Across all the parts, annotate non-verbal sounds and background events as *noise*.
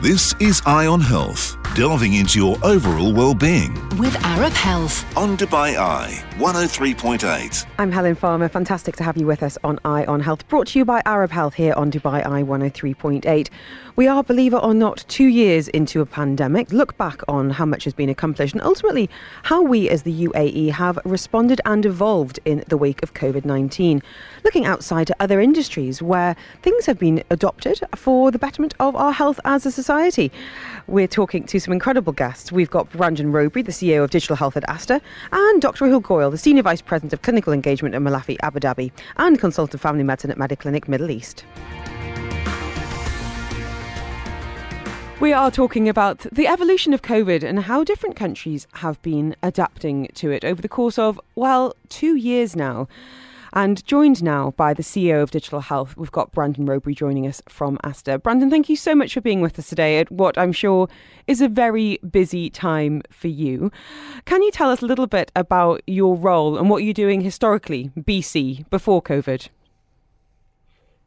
This is Eye on Health, delving into your overall well-being with Arab Health. on Dubai Eye 103.8. I'm Helen Farmer. Fantastic to have you with us on Eye on Health, brought to you by Arab Health here on Dubai Eye 103.8. We are, believe it or not, two years into a pandemic. Look back on how much has been accomplished and ultimately how we as the UAE have responded and evolved in the wake of COVID 19. Looking outside to other industries where things have been adopted for the betterment of our health as a society. We're talking to some incredible guests. We've got Brandon Rowberry, the CEO of Digital Health at Aster, and Dr. Rahul Goyal, the Senior Vice President of Clinical Engagement at Malaffi Abu Dhabi and Consultant Family Medicine at Mediclinic Middle East. We are talking about the evolution of COVID and how different countries have been adapting to it over the course of, well, two years now. And joined now by the CEO of Digital Health, we've got Brandon Rowberry joining us from Aster. Brandon, thank you so much for being with us today at what I'm sure is a very busy time for you. Can you tell us a little bit about your role and what you're doing historically, BC, before COVID?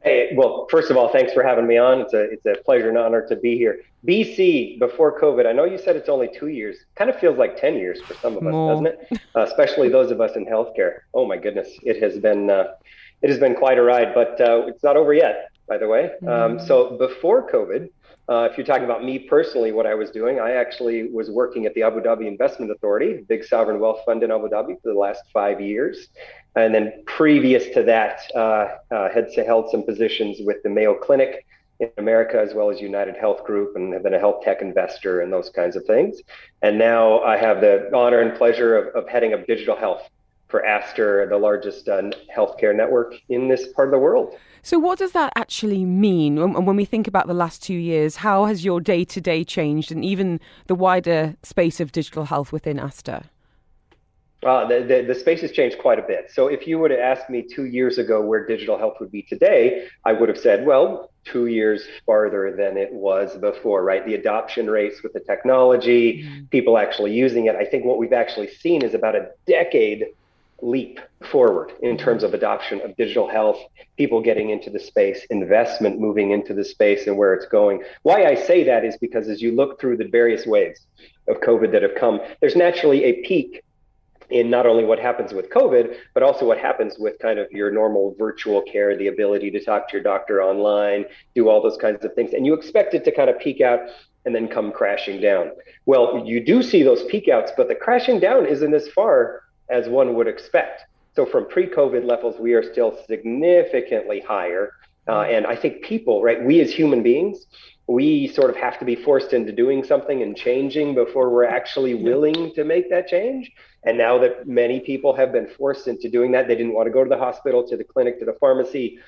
Hey, well, first of all, thanks for having me on. It's a it's a pleasure and honor to be here. BC before COVID. I know you said it's only two years. Kind of feels like ten years for some of us, More. doesn't it? *laughs* Uh, especially those of us in healthcare. Oh my goodness, it has been uh, it has been quite a ride, but uh, it's not over yet. By the way, um, so before COVID, uh, if you're talking about me personally, what I was doing, I actually was working at the Abu Dhabi Investment Authority, big sovereign wealth fund in Abu Dhabi for the last five years. And then previous to that, uh, uh, had held some positions with the Mayo Clinic in America, as well as United Health Group, and have been a health tech investor and those kinds of things. And now I have the honor and pleasure of, of heading up digital health for Aster, the largest uh, healthcare network in this part of the world. So, what does that actually mean? When, when we think about the last two years, how has your day to day changed and even the wider space of digital health within Aster? Uh, the, the, the space has changed quite a bit. So if you would have asked me two years ago where digital health would be today, I would have said, well, two years farther than it was before, right? The adoption rates with the technology, people actually using it. I think what we've actually seen is about a decade leap forward in terms of adoption of digital health, people getting into the space, investment moving into the space and where it's going. Why I say that is because as you look through the various waves of COVID that have come, there's naturally a peak in not only what happens with COVID, but also what happens with kind of your normal virtual care, the ability to talk to your doctor online, do all those kinds of things. And you expect it to kind of peak out and then come crashing down. Well, you do see those peak outs, but the crashing down isn't as far as one would expect. So from pre-COVID levels, we are still significantly higher. Uh, and I think people, right, we as human beings, we sort of have to be forced into doing something and changing before we're actually willing to make that change. And now that many people have been forced into doing that, they didn't want to go to the hospital, to the clinic, to the pharmacy,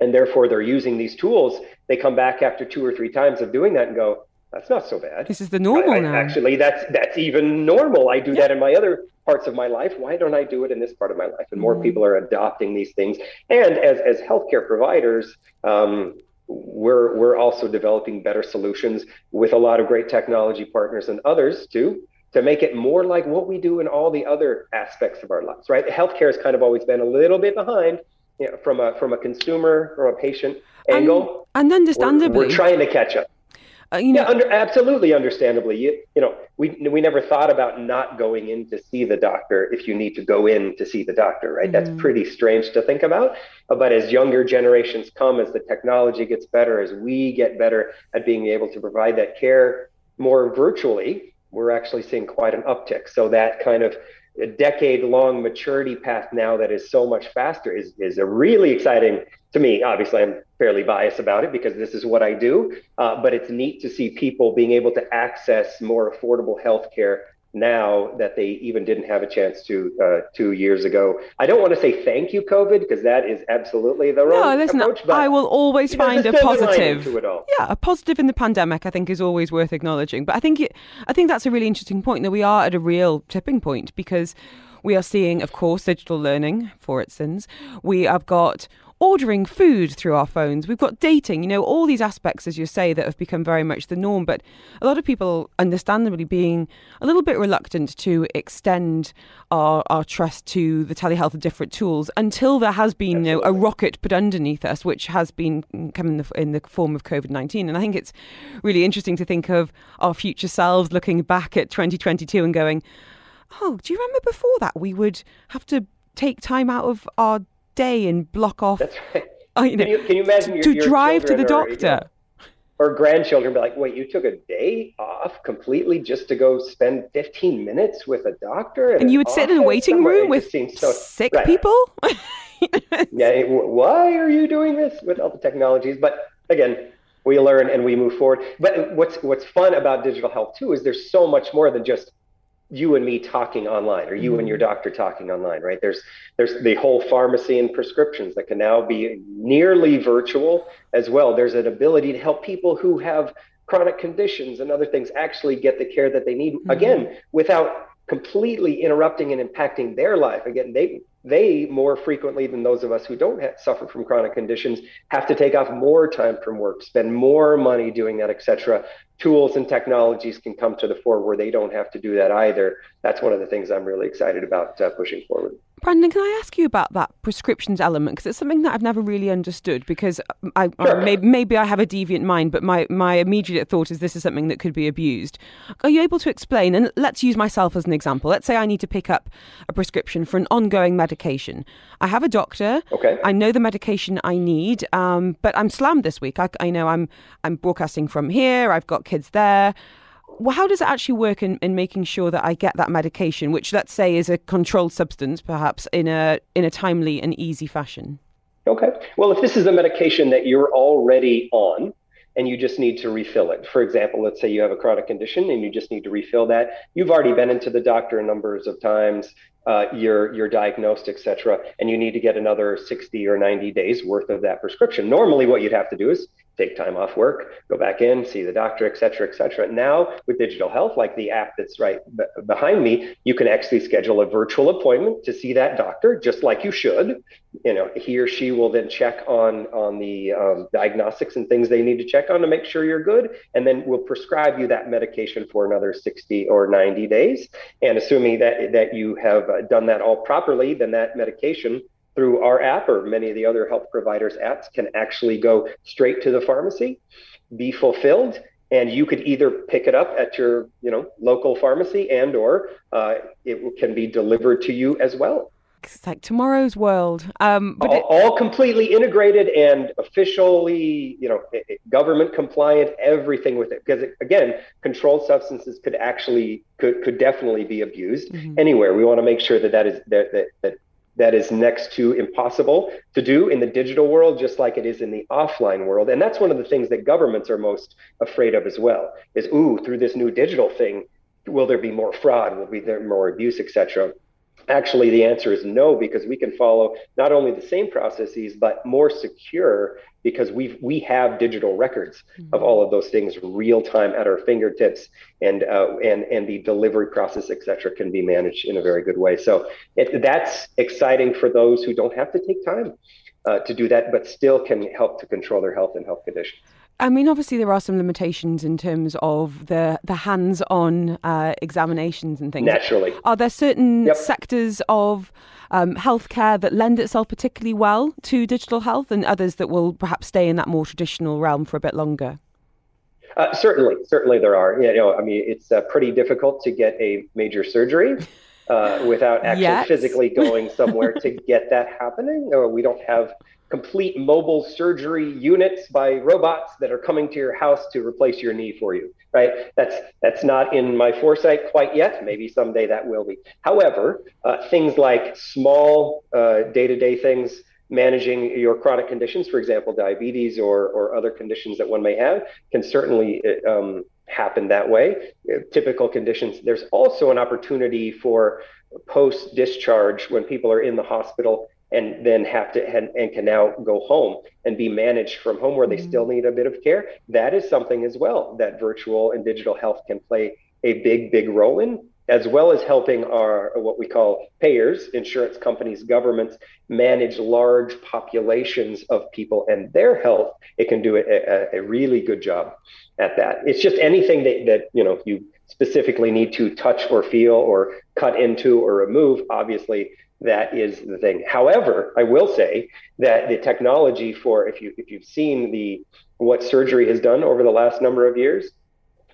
and therefore they're using these tools. They come back after two or three times of doing that and go, "That's not so bad." This is the normal I- I- now. Actually, that's that's even normal. I do that in my other parts of my life. Why don't I do it in this part of my life? And more Mhm. people are adopting these things. And as as healthcare providers, um, we're we're also developing better solutions with a lot of great technology partners and others too to make it more like what we do in all the other aspects of our lives. Right? Healthcare has kind of always been a little bit behind. You know, from a from a consumer or a patient angle, and we're, understandably, we're trying to catch up. Uh, you know, Yeah, under, absolutely, understandably. You, you know, we we never thought about not going in to see the doctor if you need to go in to see the doctor, right? Mhm. That's pretty strange to think about. Uh, But as younger generations come, as the technology gets better, as we get better at being able to provide that care more virtually, we're actually seeing quite an uptick. So that kind of a decade long maturity path now that is so much faster is, is a really exciting to me. Obviously, I'm fairly biased about it because this is what I do, uh, but it's neat to see people being able to access more affordable healthcare now that they even didn't have a chance to uh, two years ago. I don't want to say thank you, COVID, because that is absolutely the wrong no, listen, approach. But I will always find a there's a silver lining positive. to it all. Yeah, a positive in the pandemic, I think, is always worth acknowledging. But I think it, I think that's a really interesting point that we are at a real tipping point because we are seeing, of course, digital learning for its sins. We have got ordering food through our phones. We've got dating, you know, all these aspects, as you say, that have become very much the norm. But a lot of people, understandably, being a little bit reluctant to extend our, our trust to the telehealth and different tools until there has been you know, a rocket put underneath us, which has been mm, coming in the, in the form of COVID 19. And I think it's really interesting to think of our future selves looking back at 2022 and going, oh, do you remember before that we would have to take time out of our day and block off. That's right. Uh, you know, can, you, can you imagine your, to your drive to the doctor? Or, or grandchildren be like, wait, you took a day off completely just to go spend 15 minutes with a doctor? And you would sit in a waiting room with so, sick right. people? *laughs* yeah, why are you doing this with all the technologies? But again, we learn and we move forward. But what's what's fun about digital health too is there's so much more than just you and me talking online or you mm-hmm. and your mm-hmm. doctor talking online right there's there's the whole pharmacy and prescriptions that can now be nearly virtual as well there's an ability to help people who have chronic conditions and other things actually get the care that they need mm-hmm. again without completely interrupting and impacting their life. Again they they more frequently than those of us who don't have, suffer from chronic conditions have to take off more time from work spend more money doing that etc tools and technologies can come to the fore where they don't have to do that either. That's one of the things i'm really excited about uh, pushing forward Brandon, can I ask you about that prescriptions element? Because it's something that I've never really understood. Because I, sure. I maybe, maybe, I have a deviant mind, but my, my immediate thought is this is something that could be abused. Are you able to explain? And let's use myself as an example. Let's say I need to pick up a prescription for an ongoing medication. I have a doctor. Okay. I know the medication I need, um, but I'm slammed this week. I, I know I'm I'm broadcasting from here. I've got kids there well, how does it actually work in, in making sure that I get that medication, which let's say is a controlled substance, perhaps in a in a timely and easy fashion? Okay. Well, if this is a medication that you're already on and you just need to refill it, for example, let's say you have a chronic condition and you just need to refill that, you've already been into the doctor a numbers of times, uh, you're you're diagnosed, et cetera, and you need to get another 60 or 90 days worth of that prescription. Normally, what you'd have to do is take time off work, go back in, see the doctor, et cetera, et cetera. Now with digital health, like the app that's right b- behind me, you can actually schedule a virtual appointment to see that doctor, just like you should. You know, he or she will then check on on the um, diagnostics and things they need to check on to make sure you're good, and then we'll prescribe you that medication for another 60 or 90 days. And assuming that that you have uh, done that all properly, then that medication through our app or many of the other health providers' apps can actually go straight to the pharmacy, be fulfilled, and you could either pick it up at your you know local pharmacy and or uh, it can be delivered to you as well. It's like tomorrow's world. Um, all, it... all, completely integrated and officially you know government compliant everything with it. Because again controlled substances could actually could could definitely be abused. Mm-hmm. anywhere we want to make sure that that is that, that that that is next to impossible to do in the digital world just like it is in the offline world. And that's one of the things that governments are most afraid of as well is ooh through this new digital thing will there be more fraud? Will be there more abuse etc Actually, the answer is no, because we can follow not only the same processes, but more secure because we we have digital records mm-hmm. of all of those things real time at our fingertips, and uh, and and the delivery process, et cetera, can be managed in a very good way. So it, that's exciting for those who don't have to take time uh, to do that, but still can help to control their health and health conditions. I mean, obviously, there are some limitations in terms of the the hands-on uh, examinations and things. Naturally, are there certain yep. sectors of um, healthcare that lend itself particularly well to digital health, and others that will perhaps stay in that more traditional realm for a bit longer? Uh, certainly, certainly there are. You know, I mean, it's uh, pretty difficult to get a major surgery. Uh, without actually physically going *laughs* somewhere to get that happening, or we don't have complete mobile surgery units by robots that are coming to your house to replace your knee for you right? That's that's not in my foresight quite yet. Maybe someday that will be. However uh, things like small uh, day-to-day things managing your chronic conditions for example diabetes or or other conditions that one may have can certainly uh, um, happen that way. Typical conditions there's also an opportunity for post discharge when people are in the hospital and then have to and, and, can now go home and be managed from home where they mm-hmm. still need a bit of care. That is something as well that virtual and digital health can play a big big role in as well as helping our what we call payers, insurance companies, governments manage large populations of people and their health, it can do a, a, really good job at that. It's just anything that, that you know you specifically need to touch or feel or cut into or remove. Obviously, that is the thing. However, I will say that the technology for if you if you've seen the what surgery has done over the last number of years,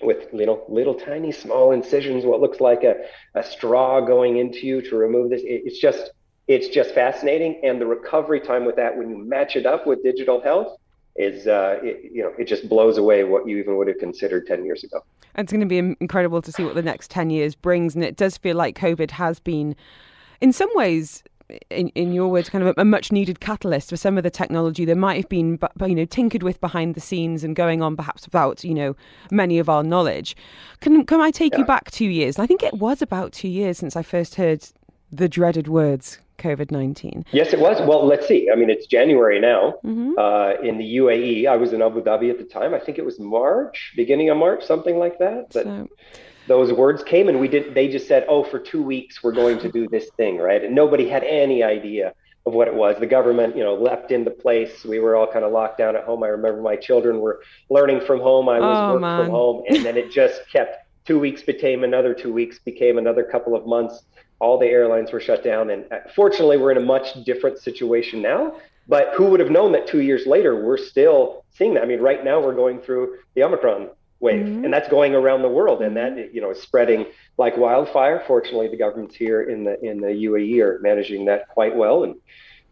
with little little tiny small incisions, what looks like a, a straw going into you to remove this. It, it's just it's just fascinating, and the recovery time with that when you match it up with digital health is uh, it, you know it just blows away what you even would have considered 10 years ago. It's going to be incredible to see what the next 10 years brings. And it does feel like covid has been in some ways in, in your words, kind of a, a, much needed catalyst for some of the technology that might have been, you know, tinkered with behind the scenes and going on perhaps without, you know, many of our knowledge. Can can I take yeah. you back two years? I think it was about two years since I first heard the dreaded words COVID 19? Yes, it was. Well, let's see. I mean, it's January now mm-hmm. uh, in the UAE. I was in Abu Dhabi at the time. I think it was March, beginning of March, something like that. But so, those words came and we did they just said oh for two weeks we're going to do this thing right? And nobody had any idea of what it was. The government you know leapt into place. We were all kind of locked down at home. I remember my children were learning from home. I was oh, working man. from home. And then it just kept two weeks became another two weeks became another couple of months. All the airlines were shut down. And uh, fortunately we're in a much different situation now. But who would have known that two years later we're still seeing that? I mean right now we're going through the omicron wave, mm-hmm. and that's going around the world, and that you know is spreading like wildfire. Fortunately, the governments here in the in the UAE are managing that quite well, and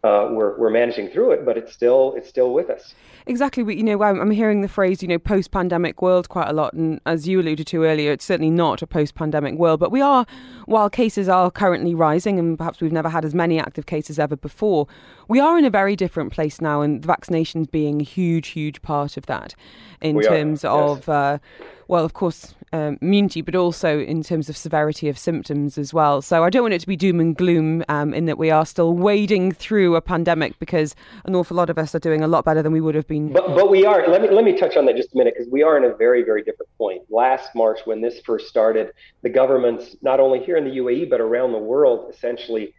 uh, we're we're managing through it, but it's still it's still with us. Exactly, but you know, I'm hearing the phrase, you know, post-pandemic world quite a lot, and as you alluded to earlier, it's certainly not a post-pandemic world. But we are, while cases are currently rising, and perhaps we've never had as many active cases ever before, we are in a very different place now, and the vaccinations being a huge, huge part of that, in we terms are, yes. of, uh, well, of course, um, immunity, but also in terms of severity of symptoms as well. So I don't want it to be doom and gloom um, in that we are still wading through a pandemic because an awful lot of us are doing a lot better than we would have been. But, but we are. Let me let me touch on that just a minute because we are in a very very different point. Last March, when this first started, the governments not only here in the UAE but around the world essentially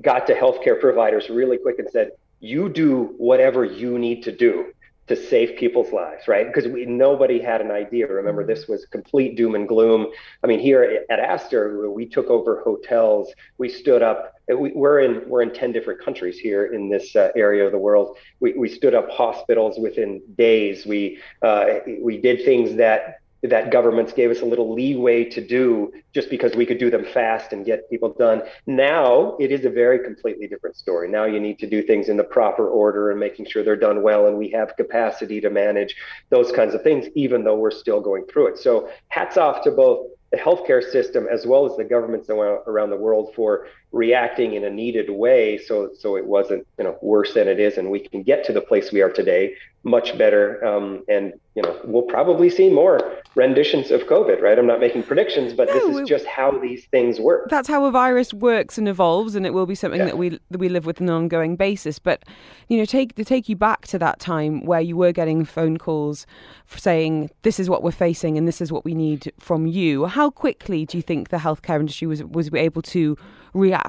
got to healthcare providers really quick and said, "You do whatever you need to do." To save people's lives, right? Because we nobody had an idea. Remember, this was complete doom and gloom. I mean, here at Aster, we took over hotels. We stood up. We, are in we're in ten different countries here in this uh, area of the world. We, we stood up hospitals within days. We uh, we did things that that governments gave us a little leeway to do just because we could do them fast and get people done. Now it is a very completely different story. Now you need to do things in the proper order and making sure they're done well, and we have capacity to manage those kinds of things, even though we're still going through it. So hats off to both the healthcare system as well as the governments around the world for reacting in a needed way so so it wasn't you know worse than it is and we can get to the place we are today much better um, and you know we'll probably see more renditions of covid right? I'm not making predictions but no, this is just how these things work. That's how a virus works and evolves and it will be something yeah. that we that we live with on an ongoing basis. But you know take to take you back to that time where you were getting phone calls saying this is what we're facing and this is what we need from you how quickly do you think the healthcare industry was was able to react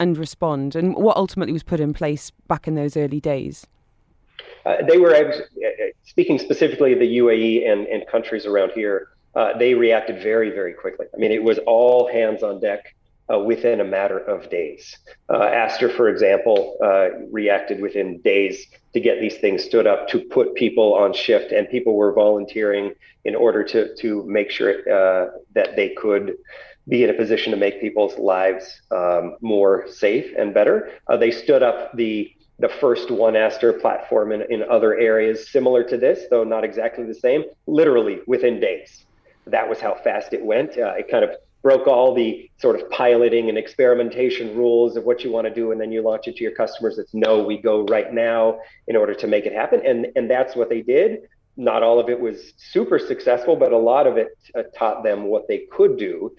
and respond, and what ultimately was put in place back in those early days? Uh, they were uh, speaking specifically of the UAE and, and countries around here. Uh, they reacted very, very quickly. I mean, it was all hands on deck uh, within a matter of days. Uh, Aster, for example, uh, reacted within days to get these things stood up to put people on shift, and people were volunteering in order to to make sure that they could be in a position to make people's lives um, more safe and better. Uh, they stood up the the first one Aster platform in, in other areas similar to this, though not exactly the same, literally within days. That was how fast it went. Uh, it kind of broke all the sort of piloting and experimentation rules of what you want to do, and then you launch it to your customers. It's no, we go right now in order to make it happen, and and that's what they did. Not all of it was super successful, but a lot of it uh, taught them what they could do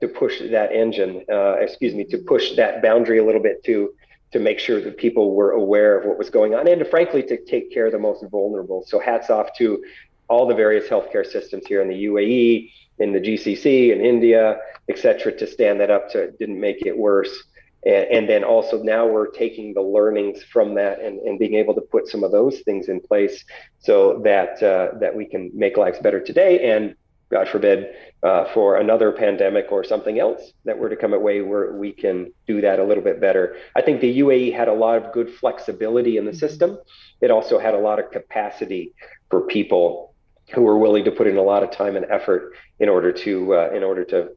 to push that engine, uh, excuse me, to push that boundary a little bit to to make sure that people were aware of what was going on and to, frankly to take care of the most vulnerable. So hats off to all the various healthcare systems here in the UAE, in the GCC in India, et cetera, to stand that up to didn't make it worse. And, and then also now we're taking the learnings from that and, and being able to put some of those things in place so that uh, that we can make lives better today and God forbid, uh, for another pandemic or something else that were to come away where we can do that a little bit better. I think the UAE had a lot of good flexibility in the mm-hmm. system. It also had a lot of capacity for people who were willing to put in a lot of time and effort in order to uh, in order to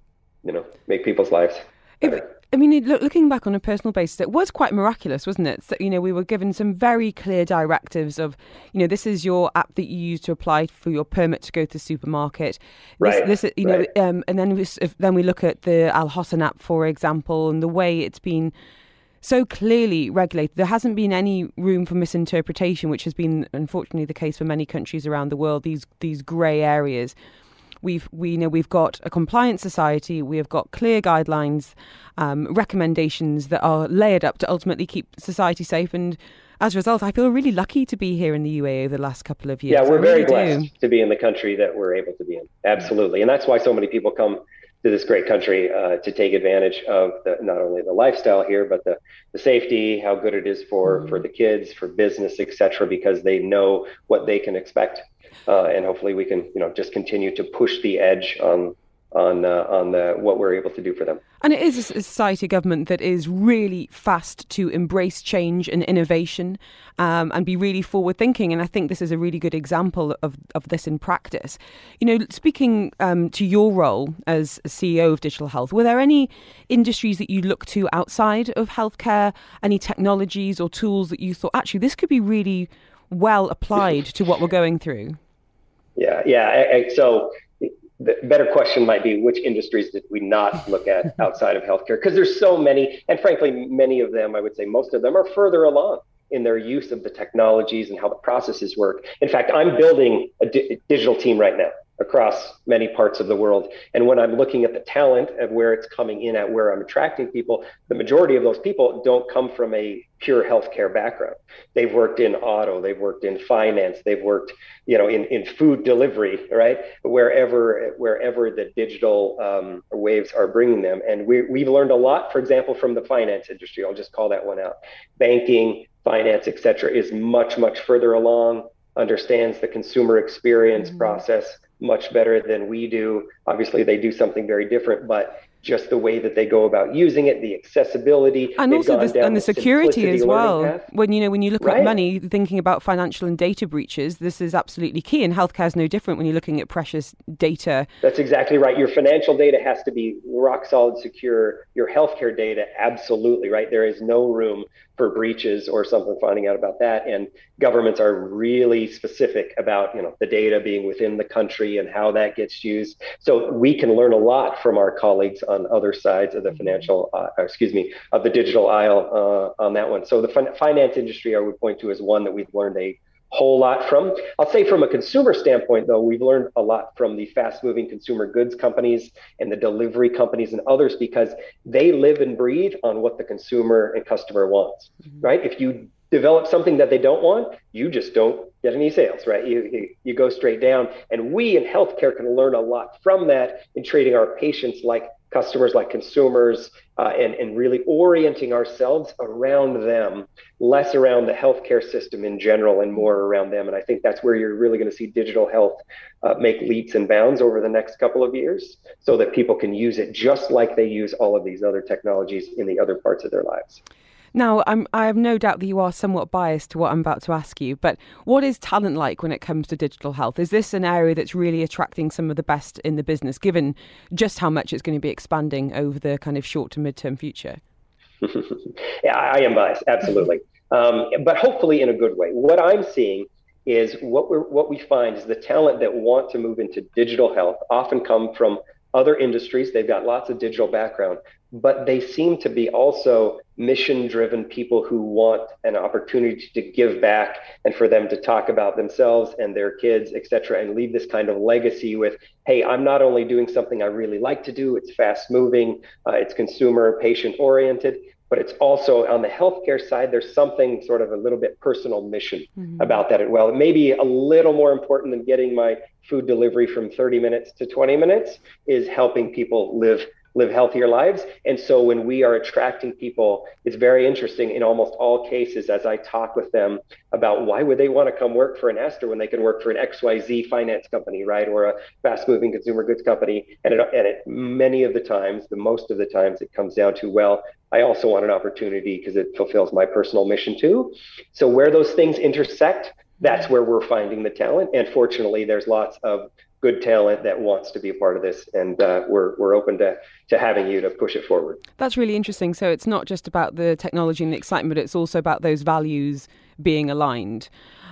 you know make people's lives better. I mean, looking back on a personal basis, it was quite miraculous, wasn't it? So, you know, we were given some very clear directives of, you know, this is your app that you use to apply for your permit to go to the supermarket. Right. This, you right. know, um, and then we, then we look at the Al Hosn app, for example, and the way it's been so clearly regulated. There hasn't been any room for misinterpretation, which has been unfortunately the case for many countries around the world. These these grey areas. We've we you know we've got a compliant society. We have got clear guidelines, um, recommendations that are layered up to ultimately keep society safe. And as a result, I feel really lucky to be here in the UAE over the last couple of years. Yeah, we're really very blessed to be in the country that we're able to be in. Absolutely, and that's why so many people come to this great country uh, to take advantage of the, not only the lifestyle here, but the, the safety, how good it is for, mm-hmm. for the kids, for business, etc., because they know what they can expect uh, and hopefully we can you know just continue to push the edge on on uh, on the, what we're able to do for them. And it is a society government that is really fast to embrace change and innovation um, and be really forward thinking. And I think this is a really good example of, of this in practice. You know, speaking um, to your role as CEO of Digital Health, were there any industries that you look to outside of healthcare, any technologies or tools that you thought actually this could be really well applied to what we're going through? Yeah, yeah. So the better question might be which industries did we not *laughs* look at outside of healthcare? Because there's so many, and frankly, many of them, I would say most of them, are further along in their use of the technologies and how the processes work. In fact, I'm building a di- digital team right now across many parts of the world. And when I'm looking at the talent of where it's coming in at, where I'm attracting people, the majority of those people don't come from a pure healthcare background. They've worked in auto, they've worked in finance, they've worked, you know, in, in food delivery, right? Wherever wherever the digital um, waves are bringing them. And we, we've learned a lot, for example, from the finance industry. I'll just call that one out. Banking, finance, et cetera, is much, much further along understands the consumer experience mm-hmm. process much better than we do. Obviously, they do something very different, but just the way that they go about using it, the accessibility, and also the, and the, security as well. Path. When you know when you look right. at money, thinking about financial and data breaches, this is absolutely key. And healthcare is no different when you're looking at precious data. That's exactly right. Your financial data has to be rock solid, secure. Your healthcare data, absolutely right. There is no room for breaches or something finding out about that. And governments are really specific about you know the data being within the country and how that gets used. So we can learn a lot from our colleagues on other sides of the mm-hmm. financial, uh, excuse me, of the digital aisle uh, on that one. So the fin- finance industry, I would point to as one that we've learned a whole lot from. I'll say from a consumer standpoint, though, we've learned a lot from the fast moving consumer goods companies and the delivery companies and others because they live and breathe on what the consumer and customer wants, mm-hmm. right? If you develop something that they don't want, you just don't get any sales, right? You, you, you go straight down. And we in healthcare can learn a lot from that in treating our patients like customers, like consumers, uh, and, and really orienting ourselves around them, less around the healthcare system in general and more around them. And I think that's where you're really going to see digital health uh, make leaps and bounds over the next couple of years so that people can use it just like they use all of these other technologies in the other parts of their lives. Now, I'm, I have no doubt that you are somewhat biased to what I'm about to ask you, but what is talent like when it comes to digital health? Is this an area that's really attracting some of the best in the business, given just how much it's going to be expanding over the kind of short to mid-term future? *laughs* yeah, I am biased, absolutely, um, but hopefully in a good way. What I'm seeing is what we what we find is the talent that want to move into digital health often come from other industries. They've got lots of digital background, but they seem to be also mission driven people who want an opportunity to give back and for them to talk about themselves and their kids, et cetera, and leave this kind of legacy with, hey, I'm not only doing something I really like to do, it's fast moving, uh, it's consumer patient oriented, but it's also on the healthcare side, there's something sort of a little bit personal mission mm-hmm. about that as well. It may be a little more important than getting my food delivery from 30 minutes to 20 minutes is helping people live live healthier lives. And so when we are attracting people, it's very interesting in almost all cases as I talk with them about why would they want to come work for an Aster when they can work for an XYZ finance company, right? Or a fast moving consumer goods company. And, it, and it, many of the times, the most of the times, it comes down to, well, I also want an opportunity because it fulfills my personal mission too. So where those things intersect, that's where we're finding the talent. And fortunately, there's lots of good talent that wants to be a part of this, and uh, we're we're open to to having you to push it forward. That's really interesting. So it's not just about the technology and the excitement, but it's also about those values being aligned.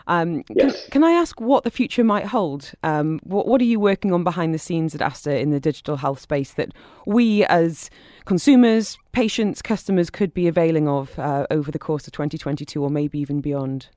Um, yes. can, can, I ask what the future might hold? Um, what, what, are you working on behind the scenes at Aster in the digital health space that we as consumers, patients, customers could be availing of uh, over the course of 2022 or maybe even beyond?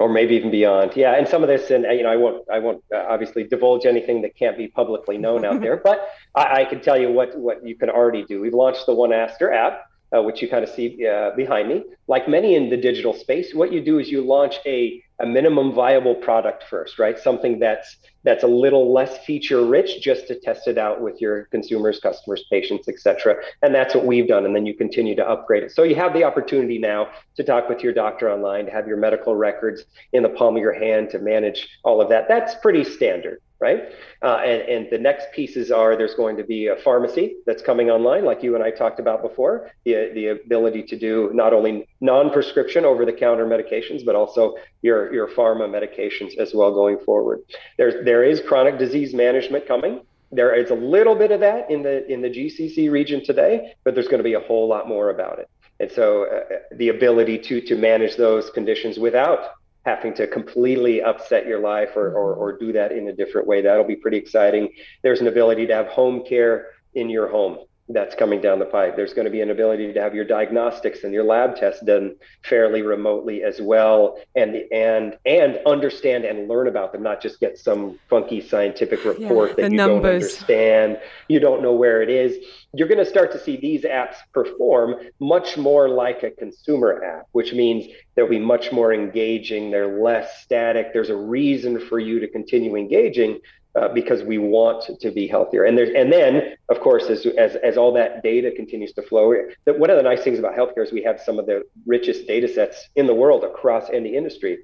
Or maybe even beyond. Yeah, and some of this, and you know, I won't, I won't uh, obviously divulge anything that can't be publicly known out there, *laughs* but I, I, can tell you what what you can already do. We've launched the One Aster app, uh, which you kind of see uh, behind me. Like many in the digital space, what you do is you launch a a minimum viable product first, right? Something that's that's a little less feature rich just to test it out with your consumers, customers, patients, etc. And that's what we've done. And then you continue to upgrade it. So you have the opportunity now to talk with your doctor online, to have your medical records in the palm of your hand, to manage all of that. That's pretty standard right? Uh, and, and the next pieces are there's going to be a pharmacy that's coming online, like you and I talked about before, the, the ability to do not only non-prescription over-the-counter medications, but also your, your pharma medications as well going forward. There's, there is chronic disease management coming. There is a little bit of that in the in the GCC region today, but there's going to be a whole lot more about it. And so uh, the ability to to manage those conditions without having to completely upset your life or, or, or do that in a different way. That'll be pretty exciting. There's an ability to have home care in your home that's coming down the pipe. There's going to be an ability to have your diagnostics and your lab tests done fairly remotely as well, and and and understand and learn about them, not just get some funky scientific report yeah, that you numbers. don't understand, you don't know where it is. You're going to start to see these apps perform much more like a consumer app, which means they'll be much more engaging. They're less static. There's a reason for you to continue engaging uh, because we want to be healthier. And there's and then of course as as as all that data continues to flow, one of the nice things about healthcare is we have some of the richest data sets in the world across any industry.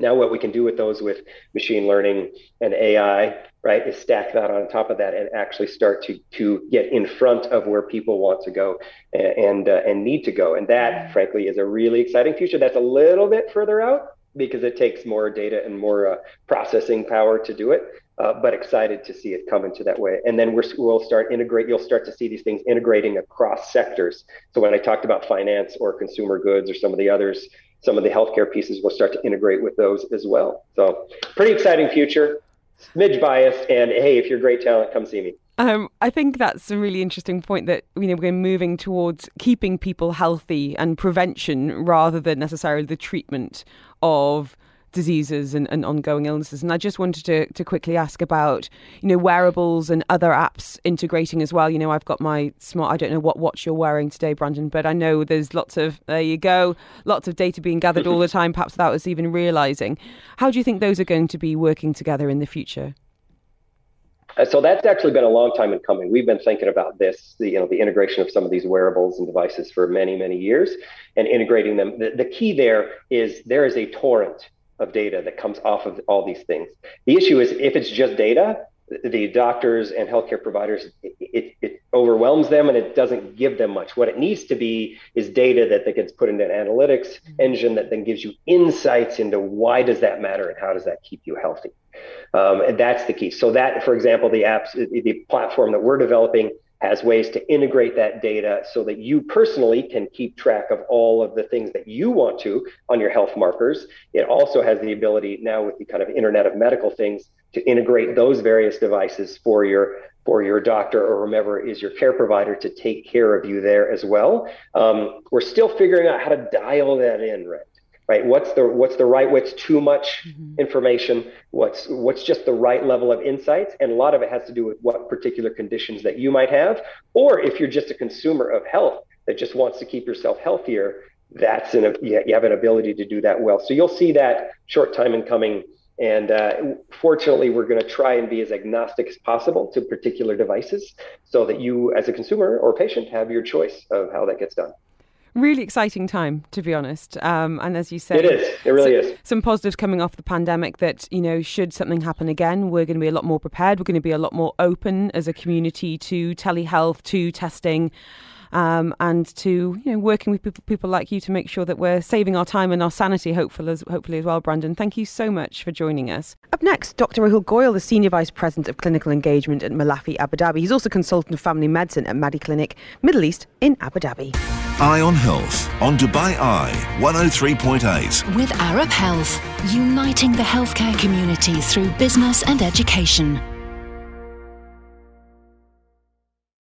Now what we can do with those with machine learning and AI, right, is stack that on top of that and actually start to to get in front of where people want to go and and, uh, and need to go. And that, frankly, is a really exciting future. That's a little bit further out because it takes more data and more uh, processing power to do it uh, but excited to see it come into that way. And then we will start integrate. You'll start to see these things integrating across sectors. So when I talked about finance or consumer goods or some of the others, some of the healthcare pieces will start to integrate with those as well. So pretty exciting future. Smidge bias, and hey, if you're great talent, come see me. Um, I think that's a really interesting point that you know we're moving towards keeping people healthy and prevention rather than necessarily the treatment of diseases and, and ongoing illnesses. And I just wanted to, to quickly ask about, you know, wearables and other apps integrating as well. You know, I've got my smart, I don't know what watch you're wearing today, Brandon, but I know there's lots of, there you go, lots of data being gathered all the time, perhaps without us even realizing. How do you think those are going to be working together in the future? Uh, so that's actually been a long time in coming. We've been thinking about this, the, you know, the integration of some of these wearables and devices for many, many years, and integrating them. The, the key there is there is a torrent of data that comes off of all these things. The issue is if it's just data, the doctors and healthcare providers, it, it, it, overwhelms them and it doesn't give them much. What it needs to be is data that, that gets put into an analytics mm-hmm. engine that then gives you insights into why does that matter and how does that keep you healthy. Um, and that's the key. So that, for example, the apps, the platform that we're developing has ways to integrate that data so that you personally can keep track of all of the things that you want to on your health markers. It also has the ability now with the kind of Internet of Medical Things to integrate those various devices for your for your doctor or whomever is your care provider to take care of you there as well. Um, we're still figuring out how to dial that in, right? Right what's the what's the right what's too much mm-hmm. information what's what's just the right level of insights and a lot of it has to do with what particular conditions that you might have or if you're just a consumer of health that just wants to keep yourself healthier, that's an you have an ability to do that well. So you'll see that short time in coming. And uh, fortunately, we're going to try and be as agnostic as possible to particular devices so that you, as a consumer or patient, have your choice of how that gets done really exciting time, to be honest. Um, and as you said, it is. It really so, is. Some positives coming off the pandemic that you know, should something happen again, we're going to be a lot more prepared. We're going to be a lot more open as a community to telehealth, to testing um, and to you know working with people, people like you to make sure that we're saving our time and our sanity, hopefully as, hopefully as well. Brandon, thank you so much for joining us. Up next, Dr. Rahul Goyal, the Senior Vice President of Clinical Engagement at Malaffi Abu Dhabi. He's also consultant of family medicine at Mediclinic Middle East in Abu Dhabi. Eye on Health on Dubai Eye 103.8. With Arab Health, uniting the healthcare community through business and education.